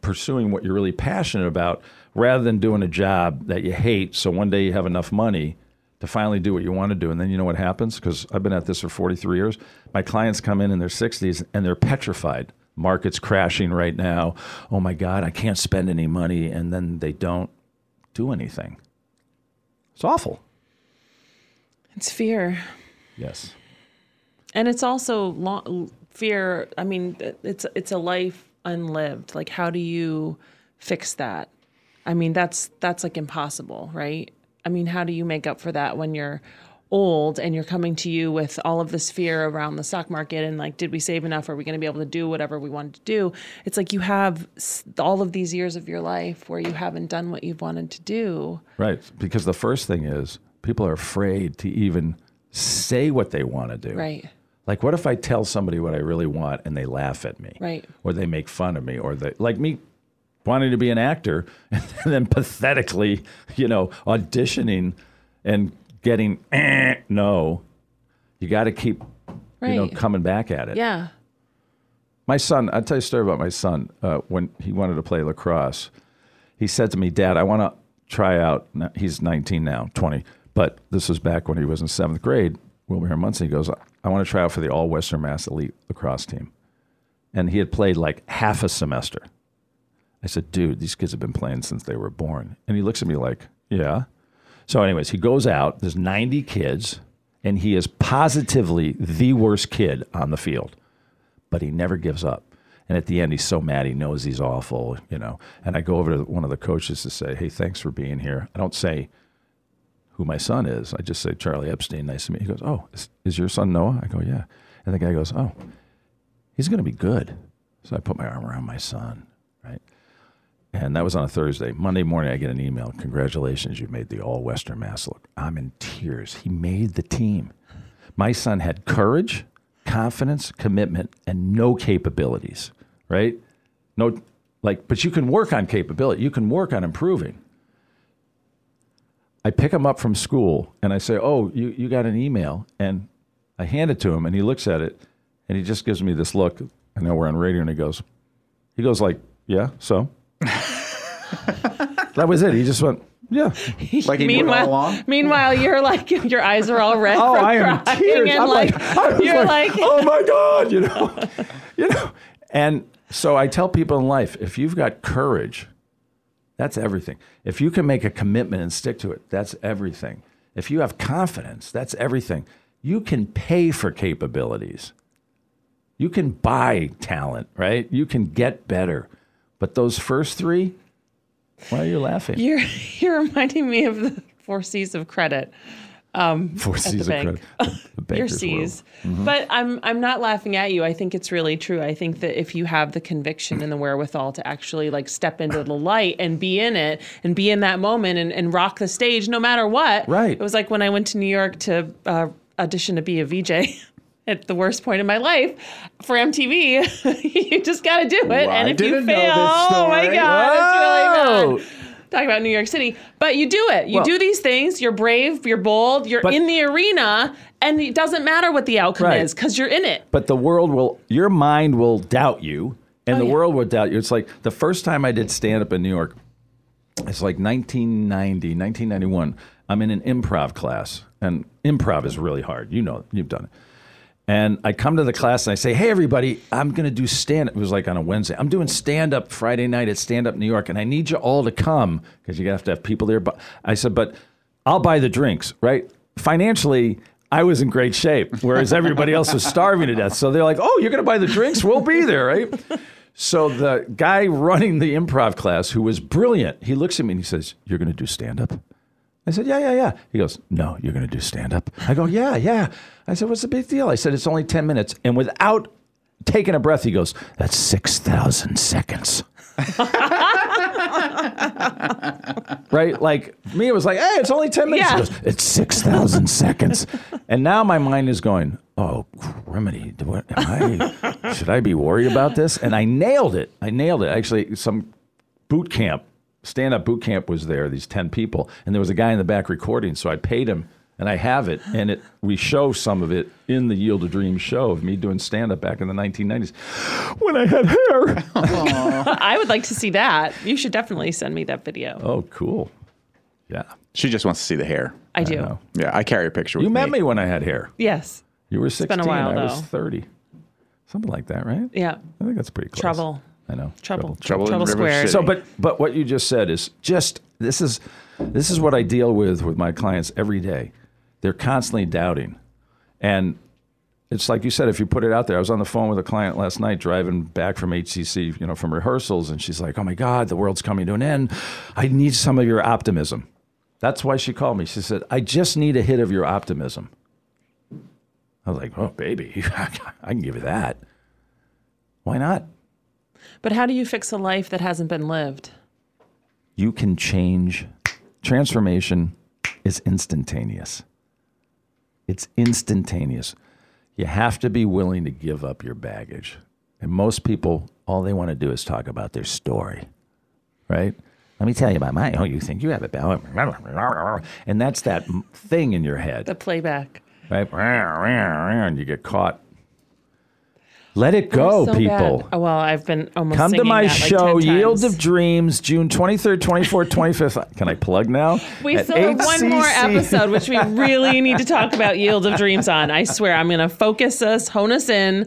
[SPEAKER 4] pursuing what you're really passionate about rather than doing a job that you hate so one day you have enough money to finally do what you want to do. And then you know what happens? Because I've been at this for 43 years. My clients come in in their 60s and they're petrified. Market's crashing right now. Oh my God, I can't spend any money. And then they don't do anything. It's awful.
[SPEAKER 2] it's fear.
[SPEAKER 4] Yes.
[SPEAKER 2] And it's also long, fear. I mean, it's it's a life unlived. Like, how do you fix that? I mean, that's that's like impossible, right? I mean, how do you make up for that when you're old and you're coming to you with all of this fear around the stock market and like did we save enough are we going to be able to do whatever we wanted to do it's like you have all of these years of your life where you haven't done what you've wanted to do
[SPEAKER 4] Right. Because the first thing is people are afraid to even say what they want to do.
[SPEAKER 2] right
[SPEAKER 4] Like, what if I tell somebody what I really want and they laugh at me?
[SPEAKER 2] Right.
[SPEAKER 4] Or they make fun of me, or they, like me wanting to be an actor and then pathetically, you know, auditioning and getting eh, no. You got to keep, you know, coming back at it.
[SPEAKER 2] yeah
[SPEAKER 4] My son, I'll tell you a story about my son. Uh, when he wanted to play lacrosse, he said to me, Dad, I want to try out. He's 19 now, 20, but this was back when he was in seventh grade. Wilbraham Monson, he goes, I want to try out for the All Western Mass Elite lacrosse team. And he had played like half a semester. I said, Dude, these kids have been playing since they were born. And he looks at me like, Yeah. So, anyways, he goes out, there's 90 kids, and he is positively the worst kid on the field but he never gives up. And at the end, he's so mad. He knows he's awful, you know. And I go over to one of the coaches to say, "Hey, thanks for being here." I don't say who my son is. I just say Charlie Epstein. Nice to meet. you." He goes, "Oh, is, is your son Noah?" I go, "Yeah." And the guy goes, "Oh, he's going to be good." So I put my arm around my son, right? And that was on a Thursday. Monday morning, I get an email. Congratulations, you made the All Western Mass. Look, I'm in tears. He made the team. My son had courage, confidence, commitment, and no capabilities, right? No, like, but you can work on capability. You can work on improving. I pick him up from school and I say, Oh, you, you got an email. And I hand it to him and he looks at it and he just gives me this look. I know we're on radio and he goes, he goes like, yeah, so? that was it. He just went, yeah.
[SPEAKER 3] Like he all
[SPEAKER 2] meanwhile,
[SPEAKER 3] along?
[SPEAKER 2] meanwhile, you're like your eyes are all red.
[SPEAKER 4] Oh,
[SPEAKER 2] from
[SPEAKER 4] I am
[SPEAKER 2] crying
[SPEAKER 4] tears.
[SPEAKER 2] And
[SPEAKER 4] I'm
[SPEAKER 2] like,
[SPEAKER 4] like, I was
[SPEAKER 2] you're
[SPEAKER 4] like,
[SPEAKER 2] like,
[SPEAKER 4] oh my God, you know, you know. And so I tell people in life, if you've got courage, that's everything. If you can make a commitment and stick to it, that's everything. If you have confidence, that's everything. You can pay for capabilities. You can buy talent, right? You can get better. But those first three, why are you laughing?
[SPEAKER 2] you're you're reminding me of the four C's of credit.
[SPEAKER 4] Four
[SPEAKER 2] at the
[SPEAKER 4] C's of
[SPEAKER 2] bank.
[SPEAKER 4] credit. The-
[SPEAKER 2] Your C's.
[SPEAKER 4] world.
[SPEAKER 2] But I'm I'm not laughing at you. I think it's really true. I think that if you have the conviction and the wherewithal to actually like step into the light and be in it and be in that moment and, and rock the stage no matter what.
[SPEAKER 4] Right.
[SPEAKER 2] It was like when I went to New York to uh, audition to be a VJ. At the worst point in my life for MTV, you just got to do it.
[SPEAKER 3] Well,
[SPEAKER 2] and if you fail, oh my. God,
[SPEAKER 4] Whoa.
[SPEAKER 2] it's really oh! bad. Talk about New York City, but you do it. You
[SPEAKER 4] Well-
[SPEAKER 2] do these things. You're brave. You're bold. You're
[SPEAKER 4] But-
[SPEAKER 2] in the arena, and it doesn't matter what the outcome
[SPEAKER 4] Right.
[SPEAKER 2] is because you're in it.
[SPEAKER 4] but the world will your mind will doubt you and
[SPEAKER 2] Oh,
[SPEAKER 4] the
[SPEAKER 2] yeah.
[SPEAKER 4] world will doubt you it's like the first time i did stand up in new york it's like 1990 1991 i'm in an improv class and improv is really hard you know you've done it and i come to the class and i say hey everybody i'm going to do stand up it was like on a wednesday i'm doing stand up friday night at stand up new york and i need you all to come because you have to have people there but i said but i'll buy the drinks right financially I was in great shape, whereas everybody else was starving to death. So they're like, "Oh, you're going to buy the drinks? We'll be there, right?" So the guy running the improv class, who was brilliant, he looks at me and he says, "You're going to do stand up?" I said, "Yeah, yeah, yeah." He goes, "No, you're going to do stand up." I go, "Yeah, yeah." I said, "What's the big deal?" I said, "It's only ten minutes," and without taking a breath, he goes, "That's six thousand seconds." right? Like me, it was like, hey, it's only 10 minutes.
[SPEAKER 2] Yeah.
[SPEAKER 4] He goes, it's 6,000 seconds. And now my mind is going, oh, criminy, do I, am I, should I be worried about this? And I nailed it. I nailed it. Actually, some boot camp, stand up boot camp was there, these 10 people. And there was a guy in the back recording. So I paid him and I have it. And it we show some of it in the Yield a Dream show of me doing stand up back in the 1990s when I had hair.
[SPEAKER 2] I would like to see that. You should definitely send me that video.
[SPEAKER 4] oh, cool. Yeah.
[SPEAKER 3] She just wants to see the hair.
[SPEAKER 2] I do.
[SPEAKER 4] know.
[SPEAKER 3] Yeah, I carry a picture with
[SPEAKER 4] You met me when I had hair.
[SPEAKER 2] Yes.
[SPEAKER 4] You were 16.
[SPEAKER 2] been a while,
[SPEAKER 4] I was
[SPEAKER 2] though.
[SPEAKER 4] 30. Something like that, right?
[SPEAKER 2] Yeah.
[SPEAKER 4] I think that's pretty close.
[SPEAKER 2] Trouble.
[SPEAKER 4] I know.
[SPEAKER 2] Trouble.
[SPEAKER 3] Trouble in
[SPEAKER 2] Trouble
[SPEAKER 3] River
[SPEAKER 2] squared.
[SPEAKER 3] City.
[SPEAKER 4] So, but but what you just said is just this is this is what I deal with with my clients every day. They're constantly doubting, and it's like you said. If you put it out there, I was on the phone with a client last night driving back from HCC, you know, from rehearsals, and she's like, "Oh my God, the world's coming to an end. I need some of your optimism." That's why she called me. She said, I just need a hit of your optimism. I was like, oh, baby, I can give you that. Why not?
[SPEAKER 2] But how do you fix a life that hasn't been lived?
[SPEAKER 4] You can change. Transformation is instantaneous. It's instantaneous. You have to be willing to give up your baggage. And most people, all they want to do is talk about their story, right? Let me tell you about my. Oh, you think you have it, and that's that thing in your head,
[SPEAKER 2] The playback.
[SPEAKER 4] right? And you get caught. Let it go,
[SPEAKER 2] So
[SPEAKER 4] people.
[SPEAKER 2] bad. Oh, well, I've been almost
[SPEAKER 4] Come to my
[SPEAKER 2] that
[SPEAKER 4] show,
[SPEAKER 2] 10
[SPEAKER 4] Yield of Dreams, June 23rd, 24th, 25th. Can I plug now?
[SPEAKER 2] We
[SPEAKER 4] At
[SPEAKER 2] still have one more episode, which we really need to talk about Yield of Dreams on. I swear, I'm going to focus us, hone us in.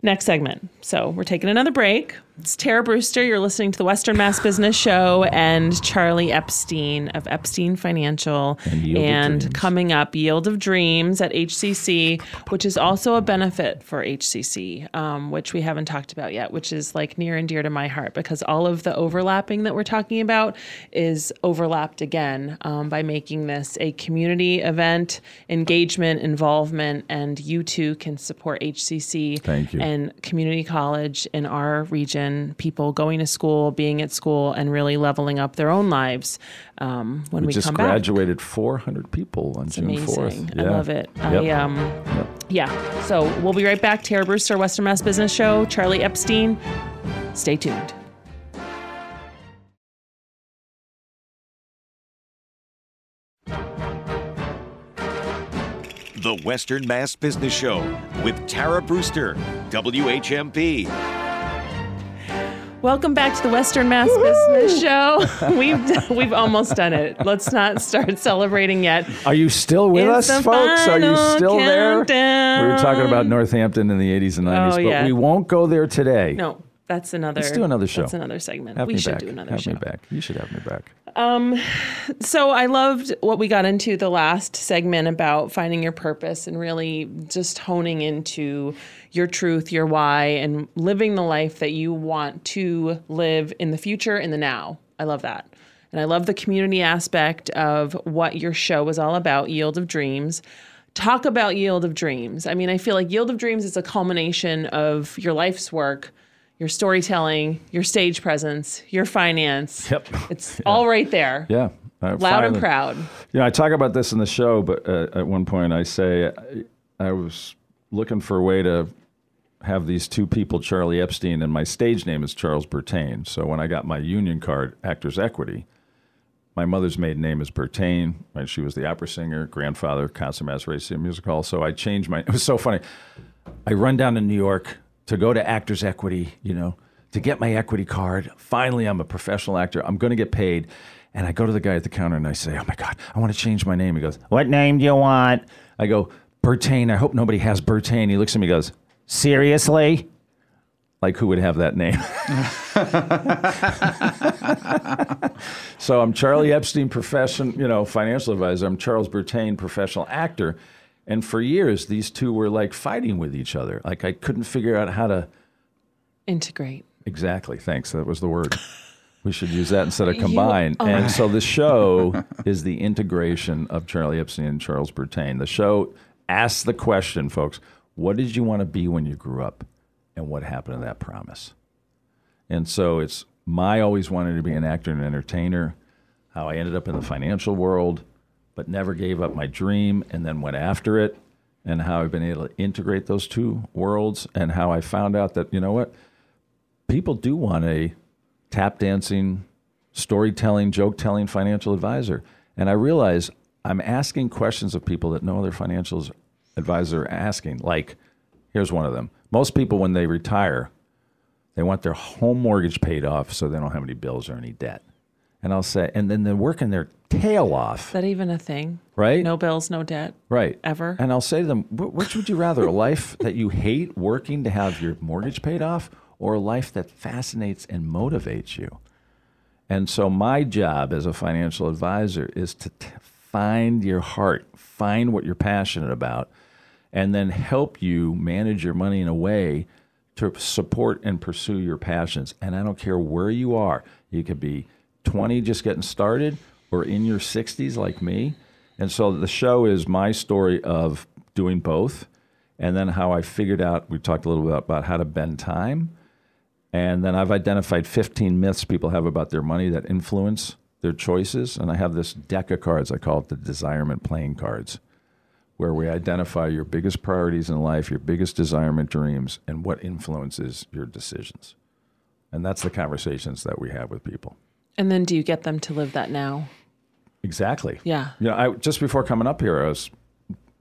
[SPEAKER 2] Next segment. So we're taking another break. It's Tara Brewster. You're listening to the Western Mass Business Show and Charlie Epstein of Epstein Financial.
[SPEAKER 4] And of
[SPEAKER 2] coming up, Yield of Dreams at HCC, which is also a benefit for HCC, um, which we haven't talked about yet, which is like near and dear to my heart because all of the overlapping that we're talking about is overlapped again um, by making this a community event, engagement, involvement, and you too can support HCC and community college in our region, people going to school, being at school, and really leveling up their own lives um, when we,
[SPEAKER 4] We just
[SPEAKER 2] come back.
[SPEAKER 4] graduated 400 people on June
[SPEAKER 2] Amazing.
[SPEAKER 4] 4th.
[SPEAKER 2] I love it. I
[SPEAKER 4] Yep.
[SPEAKER 2] um
[SPEAKER 4] Yep.
[SPEAKER 2] yeah. So we'll be right back. Tara Brewster, Western Mass Business Show, Charlie Epstein. Stay tuned.
[SPEAKER 1] The Western Mass Business Show with Tara Brewster, WHMP.
[SPEAKER 2] Welcome back to the Western Mass Business Show. We've we've almost done it. Let's not start celebrating yet.
[SPEAKER 4] Are you still with
[SPEAKER 2] It's
[SPEAKER 4] us, folks? Are you still there? We were talking about Northampton in the 80s and 90s,
[SPEAKER 2] Oh,
[SPEAKER 4] but
[SPEAKER 2] yeah.
[SPEAKER 4] we won't go there today.
[SPEAKER 2] No, that's another.
[SPEAKER 4] Let's do another show.
[SPEAKER 2] That's another segment.
[SPEAKER 4] Have
[SPEAKER 2] we should
[SPEAKER 4] back.
[SPEAKER 2] do another
[SPEAKER 4] have
[SPEAKER 2] show.
[SPEAKER 4] Have me back. You should have me back.
[SPEAKER 2] Um, so I loved what we got into the last segment about finding your purpose and really just honing into your truth, your why, and living the life that you want to live in the future, in the now. I love that. And I love the community aspect of what your show is all about, Yield of Dreams. Talk about Yield of Dreams. I mean, I feel like Yield of Dreams is a culmination of your life's work, your storytelling, your stage presence, your finance.
[SPEAKER 4] Yep.
[SPEAKER 2] It's all right there
[SPEAKER 4] Yeah.
[SPEAKER 2] Loud and
[SPEAKER 4] finally.
[SPEAKER 2] proud.
[SPEAKER 4] You know, I talk about this in the show, but uh, at one point I say I, I was looking for a way to have these two people, Charlie Epstein, and my stage name is Charles Bertain. So when I got my union card, Actors Equity, my mother's maiden name is Bertain. Right? She was the opera singer, grandfather, consummate racing music hall. So I changed my. It was so funny. I run down to New York to go to Actors Equity, you know, to get my equity card. Finally, I'm a professional actor. I'm going to get paid. And I go to the guy at the counter and I say, Oh my God, I want to change my name. He goes, What name do you want? I go, Bertain. I hope nobody has Bertain. He looks at me and goes, Seriously? Like, who would have that name? so I'm Charlie Epstein, profession, you know, financial advisor. I'm Charles Bertain, professional actor. And for years, these two were like fighting with each other. Like I couldn't figure out how to
[SPEAKER 2] Integrate.
[SPEAKER 4] exactly. Thanks, that was the word. We should use that instead of combine. and so the show is the integration of Charlie Epstein and Charles Bertain. The show asks the question, folks: What did you want to be when you grew up, and what happened to that promise? And so it's my always wanted to be an actor and entertainer, how I ended up in the financial world, but never gave up my dream and then went after it, and how I've been able to integrate those two worlds, and how I found out that, you know what, people do want a tap dancing, storytelling, joke telling financial advisor. And I realize I'm asking questions of people that no other financial advisor are asking. Like, here's one of them. Most people, when they retire, they want their home mortgage paid off so they don't have any bills or any debt. And I'll say, and then they're working their tail off,
[SPEAKER 2] Is that even a thing?
[SPEAKER 4] right?
[SPEAKER 2] No bills, no debt.
[SPEAKER 4] Right.
[SPEAKER 2] Ever?
[SPEAKER 4] And I'll say to them, which would you rather, a life that you hate working to have your mortgage paid off, or a life that fascinates and motivates you? And so, my job as a financial advisor is to t- find your heart, find what you're passionate about, and then help you manage your money in a way to support and pursue your passions. And I don't care where you are, you could be 20 just getting started, or in your 60s like me. And so the show is my story of doing both and then how I figured out, we talked a little bit about how to bend time. And then I've identified 15 myths people have about their money that influence their choices. And I have this deck of cards, I call it the desirement playing cards, where we identify your biggest priorities in life, your biggest desirement dreams, and what influences your decisions. And that's the conversations that we have with people.
[SPEAKER 2] And then do you get them to live that now?
[SPEAKER 4] Exactly.
[SPEAKER 2] Yeah.
[SPEAKER 4] You know, I just before coming up here, I was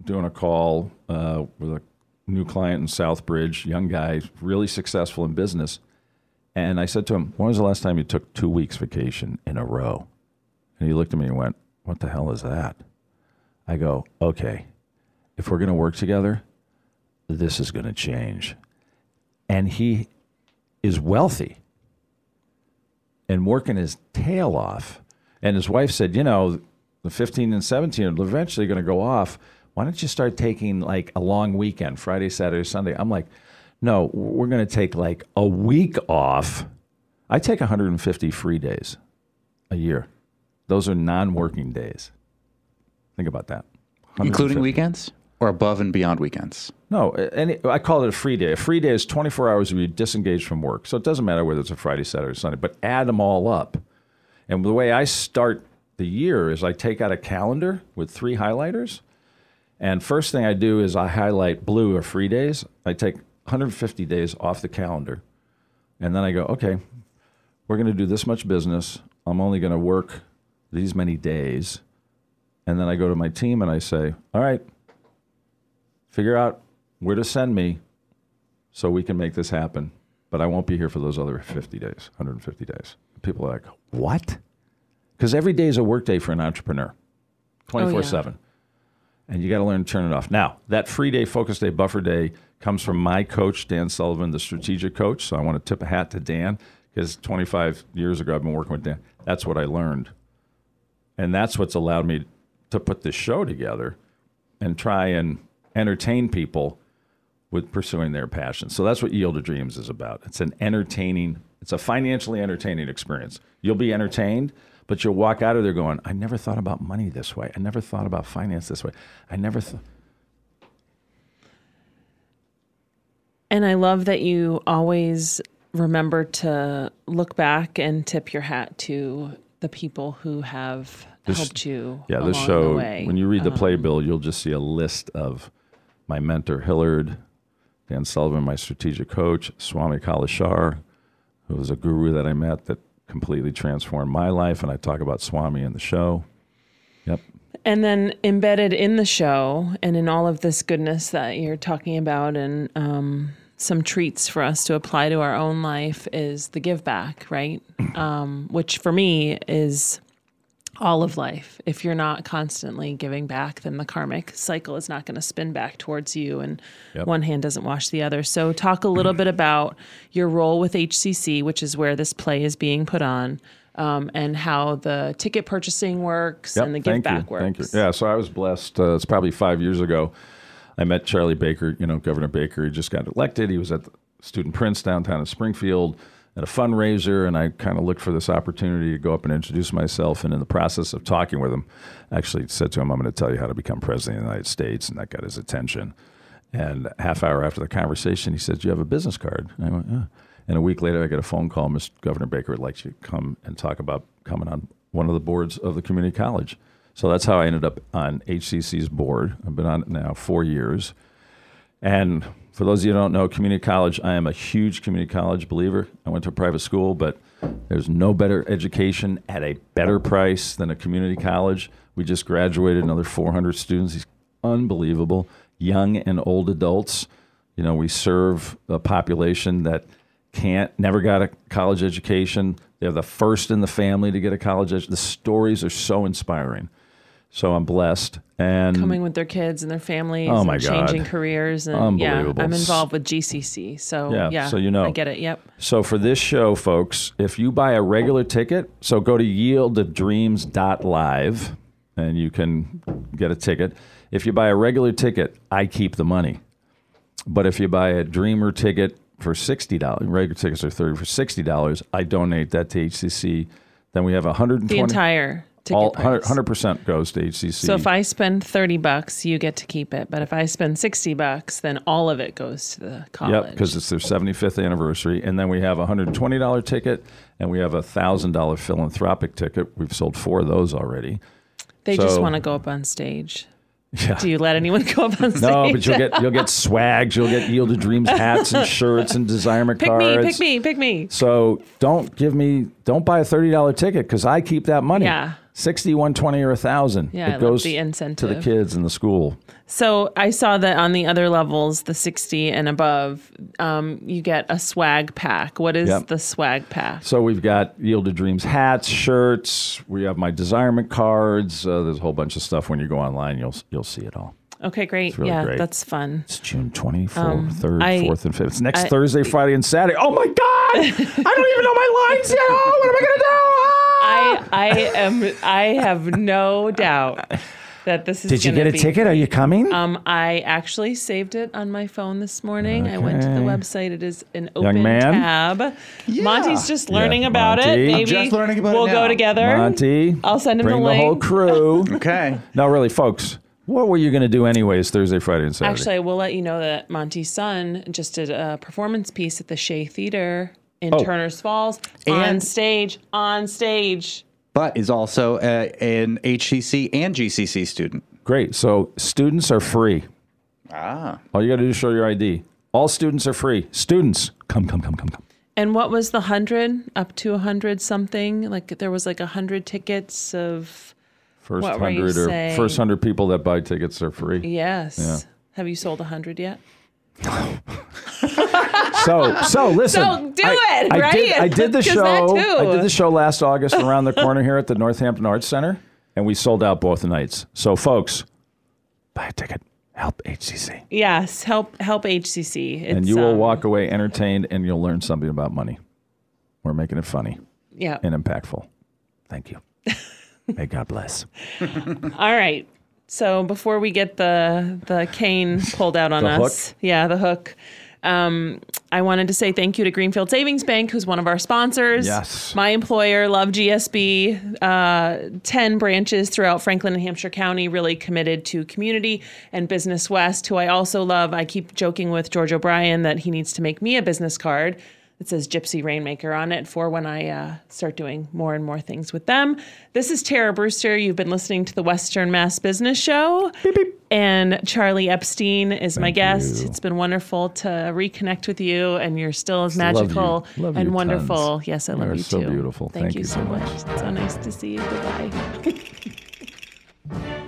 [SPEAKER 4] doing a call uh, with a new client in Southbridge, young guy, really successful in business. And I said to him, When was the last time you took two weeks vacation in a row? And he looked at me and went, What the hell is that? I go, Okay, if we're going to work together, this is going to change. And he is wealthy and working his tail off. And his wife said, You know, the 15 and 17 are eventually going to go off. Why don't you start taking like a long weekend, Friday, Saturday, Sunday? I'm like, No, we're going to take like a week off. I take 150 free days a year. Those are non working days. Think about that.
[SPEAKER 3] Including weekends or above and beyond weekends?
[SPEAKER 4] No, any, I call it a free day. A free day is 24 hours where you disengage from work. So it doesn't matter whether it's a Friday, Saturday, or Sunday, but add them all up. And the way I start the year is I take out a calendar with three highlighters. And first thing I do is I highlight blue or free days. I take 150 days off the calendar. And then I go, okay, we're going to do this much business. I'm only going to work these many days. And then I go to my team and I say, all right, figure out where to send me so we can make this happen. But I won't be here for those other 50 days, 150 days. People are like, what? Because every day is a work day for an entrepreneur, 24 7. And you got to learn to turn it off. Now, that free day, focus day, buffer day comes from my coach, Dan Sullivan, the strategic coach. So I want to tip a hat to Dan because 25 years ago, I've been working with Dan. That's what I learned. And that's what's allowed me to put this show together and try and entertain people with pursuing their passion. So that's what Yield to Dreams is about. It's an entertaining, it's a financially entertaining experience. You'll be entertained, but you'll walk out of there going, I never thought about money this way. I never thought about finance this way. I never thought.
[SPEAKER 2] And I love that you always remember to look back and tip your hat to the people who have
[SPEAKER 4] This-
[SPEAKER 2] helped you.
[SPEAKER 4] Yeah, this show,
[SPEAKER 2] the way.
[SPEAKER 4] when you read the
[SPEAKER 2] Um,
[SPEAKER 4] playbill, you'll just see a list of my mentor, Hillard, Dan Sullivan, my strategic coach, Swami Kaleshwar, who was a guru that I met that completely transformed my life. And I talk about Swami in the show. Yep.
[SPEAKER 2] And then embedded in the show and in all of this goodness that you're talking about and um, some treats for us to apply to our own life is the give back, right? Um, which for me is all of life. If you're not constantly giving back, then the karmic cycle is not going to spin back towards you, and
[SPEAKER 4] Yep.
[SPEAKER 2] one hand doesn't wash the other. So, talk a little bit about your role with HCC, which is where this play is being put on, um, and how the ticket purchasing works and the give
[SPEAKER 4] thank
[SPEAKER 2] back
[SPEAKER 4] you.
[SPEAKER 2] works.
[SPEAKER 4] Thank you. Yeah, so I was blessed. Uh, it's probably five years ago. I met Charlie Baker, you know, Governor Baker. He just got elected. He was at the Student Prince downtown in Springfield at a fundraiser, and I kind of looked for this opportunity to go up and introduce myself. And in the process of talking with him, I actually said to him, I'm going to tell you how to become president of the United States. And that got his attention. And half hour after the conversation, he said, Do you have a business card? And I went, Yeah. And a week later, I get a phone call. Mr. Governor Baker would like you to come and talk about coming on one of the boards of the community college. So that's how I ended up on HCC's board. I've been on it now four years. And for those of you who don't know, community college, I am a huge community college believer. I went to a private school, but there's no better education at a better price than a community college. We just graduated another 400 students. It's unbelievable. Young and old adults. You know, we serve a population that can't, never got a college education. They're the first in the family to get a college education. The stories are so inspiring. So I'm blessed. And
[SPEAKER 2] Coming with their kids and their families
[SPEAKER 4] Oh, my
[SPEAKER 2] and changing careers and yeah, I'm involved with GCC. So
[SPEAKER 4] Yeah,
[SPEAKER 2] yeah,
[SPEAKER 4] so you know.
[SPEAKER 2] I get it. Yep.
[SPEAKER 4] So for this show, folks, if you buy a regular ticket, so go to yieldofdreams.live and you can get a ticket. If you buy a regular ticket, I keep the money. But if you buy a dreamer ticket for $60, regular tickets are 30 for $60, I donate that to HCC. Then we have 120
[SPEAKER 2] The entire
[SPEAKER 4] All
[SPEAKER 2] price.
[SPEAKER 4] 100 percent goes to HCC.
[SPEAKER 2] So if I spend 30 bucks, you get to keep it. But if I spend 60 bucks, then all of it goes to the college.
[SPEAKER 4] Yep, because it's their 75th anniversary. And then we have a $120 ticket and we have a $1,000 philanthropic ticket. We've sold four of those already.
[SPEAKER 2] they just want to go up on stage.
[SPEAKER 4] Yeah.
[SPEAKER 2] Do you let anyone go up on stage?
[SPEAKER 4] no, but you'll get you'll get swags, you'll get Yield to Dreams hats and shirts and desirement
[SPEAKER 2] pick
[SPEAKER 4] cards.
[SPEAKER 2] Pick me, pick me, pick me.
[SPEAKER 4] So don't give me don't buy a thirty dollar ticket because I keep that money.
[SPEAKER 2] Yeah.
[SPEAKER 4] 60, 120 or a thousand.
[SPEAKER 2] Yeah, I
[SPEAKER 4] it goes
[SPEAKER 2] the
[SPEAKER 4] to the kids in the school.
[SPEAKER 2] So I saw that on the other levels, the 60 and above, um, you get a swag pack. What is
[SPEAKER 4] Yep.
[SPEAKER 2] the swag pack?
[SPEAKER 4] So we've got Yield to Dreams hats, shirts. We have my desirement cards. Uh, there's a whole bunch of stuff. When you go online, you'll you'll see it all.
[SPEAKER 2] Okay, great.
[SPEAKER 4] really
[SPEAKER 2] yeah,
[SPEAKER 4] great.
[SPEAKER 2] that's fun.
[SPEAKER 4] It's June 24th, 3rd,
[SPEAKER 2] Um, I-
[SPEAKER 4] 4th, and 5th. It's next
[SPEAKER 2] I-
[SPEAKER 4] Thursday, Friday, and Saturday. Oh my God! I don't even know my lines yet. Oh, what am I going to do? Ah!
[SPEAKER 2] I I am I have no doubt that this is
[SPEAKER 4] Did you get a
[SPEAKER 2] be
[SPEAKER 4] ticket? Are you coming?
[SPEAKER 2] Um, I actually saved it on my phone this morning. I went to the website. It is an open
[SPEAKER 4] man.
[SPEAKER 2] tab. Monty's just learning
[SPEAKER 4] Yeah,
[SPEAKER 2] about
[SPEAKER 4] Monty.
[SPEAKER 2] it.
[SPEAKER 4] I'm
[SPEAKER 2] Maybe
[SPEAKER 5] just learning about it
[SPEAKER 2] we'll go together.
[SPEAKER 4] Monty.
[SPEAKER 2] I'll send him
[SPEAKER 4] bring
[SPEAKER 2] the
[SPEAKER 4] the whole crew.
[SPEAKER 5] Okay.
[SPEAKER 4] no, really, folks. What were you going to do anyways Thursday, Friday, and Saturday?
[SPEAKER 2] Actually, I will let you know that Monty's son just did a performance piece at the Shea Theater in
[SPEAKER 4] Oh.
[SPEAKER 2] Turner's Falls on stage. On stage.
[SPEAKER 5] But is also a, an HCC and GCC student.
[SPEAKER 4] Great. So students are free.
[SPEAKER 5] Ah.
[SPEAKER 4] All you got to do is show your ID. All students are free. Students, come, come, come, come, come.
[SPEAKER 2] And what was the hundred? Up to a hundred something? Like there was like a hundred tickets of
[SPEAKER 4] First
[SPEAKER 2] What were you
[SPEAKER 4] hundred or
[SPEAKER 2] saying?
[SPEAKER 4] first hundred people that buy tickets are free.
[SPEAKER 2] yes.
[SPEAKER 4] Yeah.
[SPEAKER 2] Have you sold a hundred yet?
[SPEAKER 4] So, so listen.
[SPEAKER 2] So do
[SPEAKER 4] I,
[SPEAKER 2] it,
[SPEAKER 4] I
[SPEAKER 2] right?
[SPEAKER 4] Did, I did the show.
[SPEAKER 2] too.
[SPEAKER 4] I did the show last August around the corner here at the Northampton Arts Center, and we sold out both nights. So, folks, buy a ticket. Help HCC,
[SPEAKER 2] Yes. Help help HCC. It's,
[SPEAKER 4] and you will
[SPEAKER 2] um,
[SPEAKER 4] walk away entertained, and you'll learn something about money. We're making it funny
[SPEAKER 2] Yeah.
[SPEAKER 4] and impactful. Thank you. May God bless.
[SPEAKER 2] All right. So before we get the the cane pulled out on us, yeah, the hook. Um, I wanted to say thank you to Greenfield Savings Bank, who's one of our sponsors.
[SPEAKER 4] Yes.
[SPEAKER 2] My employer, Love GSB, uh, 10 branches throughout Franklin and Hampshire County, really committed to community and Business West, who I also love. I keep joking with George O'Brien that he needs to make me a business card that says Gypsy Rainmaker on it for when I uh, start doing more and more things with them. This is Tara Brewster. You've been listening to the Western Mass Business Show. And Charlie Epstein is my guest.
[SPEAKER 4] you.
[SPEAKER 2] It's been wonderful to reconnect with you, and you're still as
[SPEAKER 4] Love you.
[SPEAKER 2] magical
[SPEAKER 4] Love
[SPEAKER 2] and
[SPEAKER 4] you
[SPEAKER 2] wonderful.
[SPEAKER 4] tons.
[SPEAKER 2] Yes, I
[SPEAKER 4] You
[SPEAKER 2] love
[SPEAKER 4] are
[SPEAKER 2] you
[SPEAKER 4] so
[SPEAKER 2] too.
[SPEAKER 4] beautiful.
[SPEAKER 2] Thank,
[SPEAKER 4] Thank
[SPEAKER 2] you
[SPEAKER 4] you
[SPEAKER 2] so
[SPEAKER 4] so
[SPEAKER 2] much.
[SPEAKER 4] much.
[SPEAKER 2] It's so nice to see you. Goodbye.